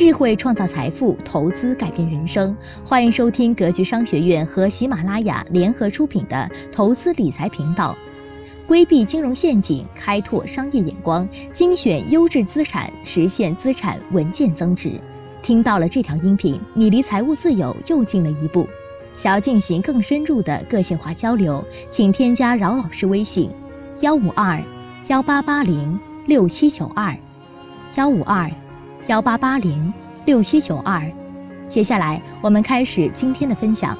智慧创造财富，投资改变人生。欢迎收听格局商学院和喜马拉雅联合出品的投资理财频道。规避金融陷阱，开拓商业眼光，精选优质资产，实现资产稳健增值。听到了这条音频，你离财务自由又近了一步。想要进行更深入的个性化交流，请添加饶老师微信：幺五二幺八八零六七九二，幺五二幺八八零六七九二。接下来，我们开始今天的分享。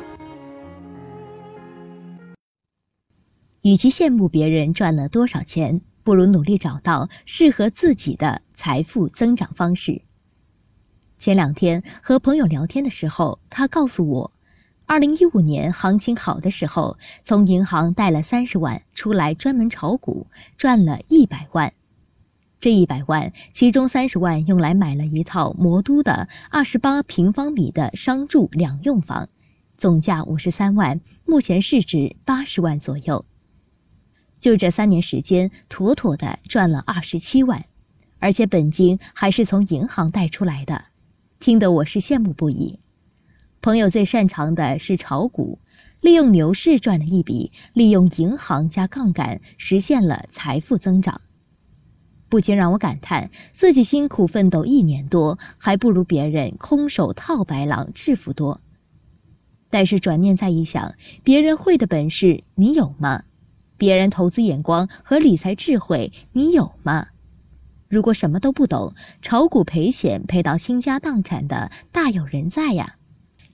与其羡慕别人赚了多少钱，不如努力找到适合自己的财富增长方式。前两天和朋友聊天的时候，他告诉我，二零一五年行情好的时候，从银行贷了三十万出来专门炒股，赚了一百万。这一百万，其中三十万用来买了一套魔都的二十八平方米的商住两用房，总价五十三万，目前市值八十万左右。就这三年时间，妥妥的赚了二十七万，而且本金还是从银行贷出来的，听得我是羡慕不已。朋友最擅长的是炒股，利用牛市赚了一笔，利用银行加杠杆实现了财富增长，不禁让我感叹：自己辛苦奋斗一年多，还不如别人空手套白狼致富多。但是转念再一想，别人会的本事，你有吗？别人投资眼光和理财智慧，你有吗？如果什么都不懂，炒股赔钱赔到倾家荡产的大有人在呀。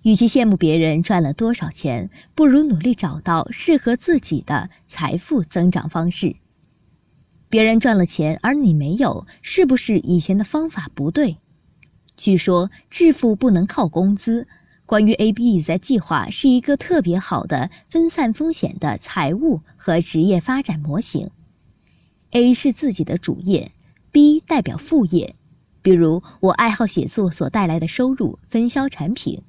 与其羡慕别人赚了多少钱，不如努力找到适合自己的财富增长方式。别人赚了钱而你没有，是不是以前的方法不对？据说致富不能靠工资。关于 A B E Z 计划是一个特别好的分散风险的财务和职业发展模型。A 是自己的主业，B 代表副业，比如我爱好写作所带来的收入，分销产品。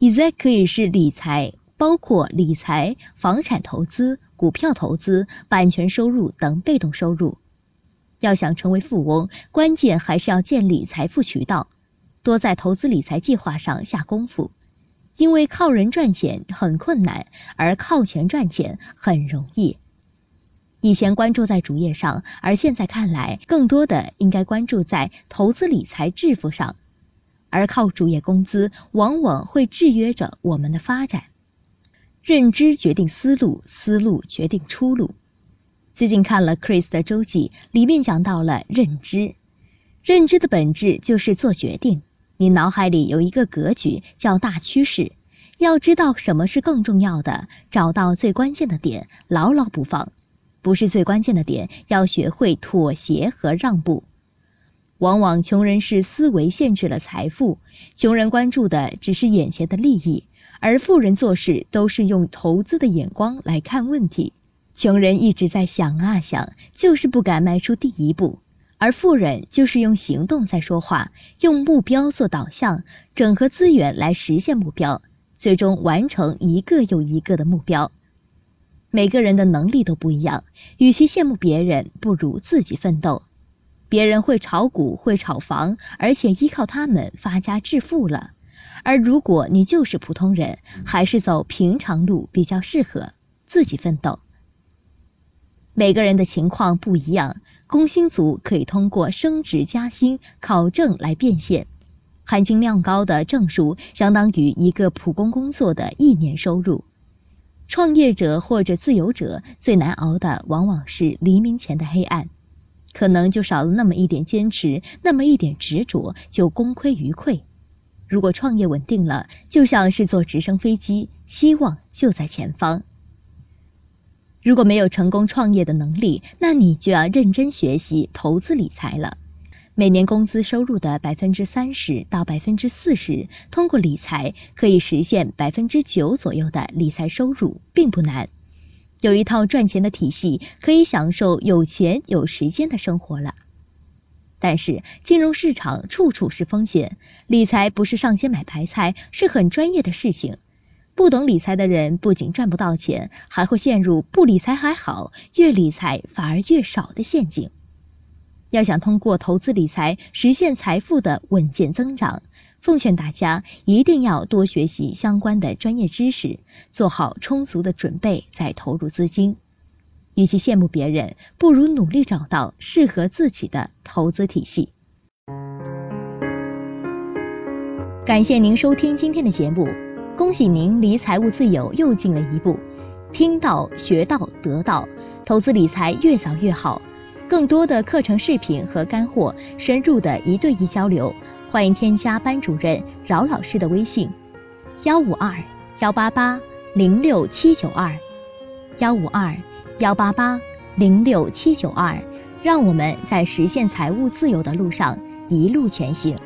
E Z 可以是理财，包括理财、房产投资、股票投资、版权收入等被动收入。要想成为富翁，关键还是要建立财富渠道，多在投资理财计划上下功夫。因为靠人赚钱很困难，而靠钱赚钱很容易。以前关注在主业上，而现在看来，更多的应该关注在投资理财致富上。而靠主业工资，往往会制约着我们的发展。认知决定思路，思路决定出路。最近看了 Chris 的周记，里面讲到了认知。认知的本质就是做决定。你脑海里有一个格局，叫大趋势，要知道什么是更重要的，找到最关键的点，牢牢不放；不是最关键的点，要学会妥协和让步。往往穷人是思维限制了财富，穷人关注的只是眼前的利益，而富人做事都是用投资的眼光来看问题。穷人一直在想啊想，就是不敢迈出第一步。而富人就是用行动在说话，用目标做导向，整合资源来实现目标，最终完成一个又一个的目标。每个人的能力都不一样，与其羡慕别人，不如自己奋斗。别人会炒股，会炒房，而且依靠他们发家致富了。而如果你就是普通人，还是走平常路比较适合，自己奋斗。每个人的情况不一样。工薪族可以通过升职加薪、考证来变现，含金量高的证书相当于一个普工工作的一年收入。创业者或者自由者最难熬的往往是黎明前的黑暗，可能就少了那么一点坚持，那么一点执着，就功亏一篑。如果创业稳定了，就像是坐直升飞机，希望就在前方。如果没有成功创业的能力，那你就要认真学习投资理财了。每年工资收入的百分之三十到百分之四十，通过理财可以实现百分之九左右的理财收入，并不难。有一套赚钱的体系，可以享受有钱有时间的生活了。但是金融市场处处是风险，理财不是上街买白菜，是很专业的事情。不懂理财的人不仅赚不到钱，还会陷入不理财还好，越理财反而越少的陷阱。要想通过投资理财实现财富的稳健增长，奉劝大家一定要多学习相关的专业知识，做好充足的准备再投入资金。与其羡慕别人，不如努力找到适合自己的投资体系。感谢您收听今天的节目，恭喜您离财务自由又近了一步。听到、学到、得到，投资理财越早越好。更多的课程视频和干货，深入的一对一交流。欢迎添加班主任饶老师的微信：幺五二幺八八零六七九二，幺五二幺八八零六七九二，让我们在实现财务自由的路上一路前行。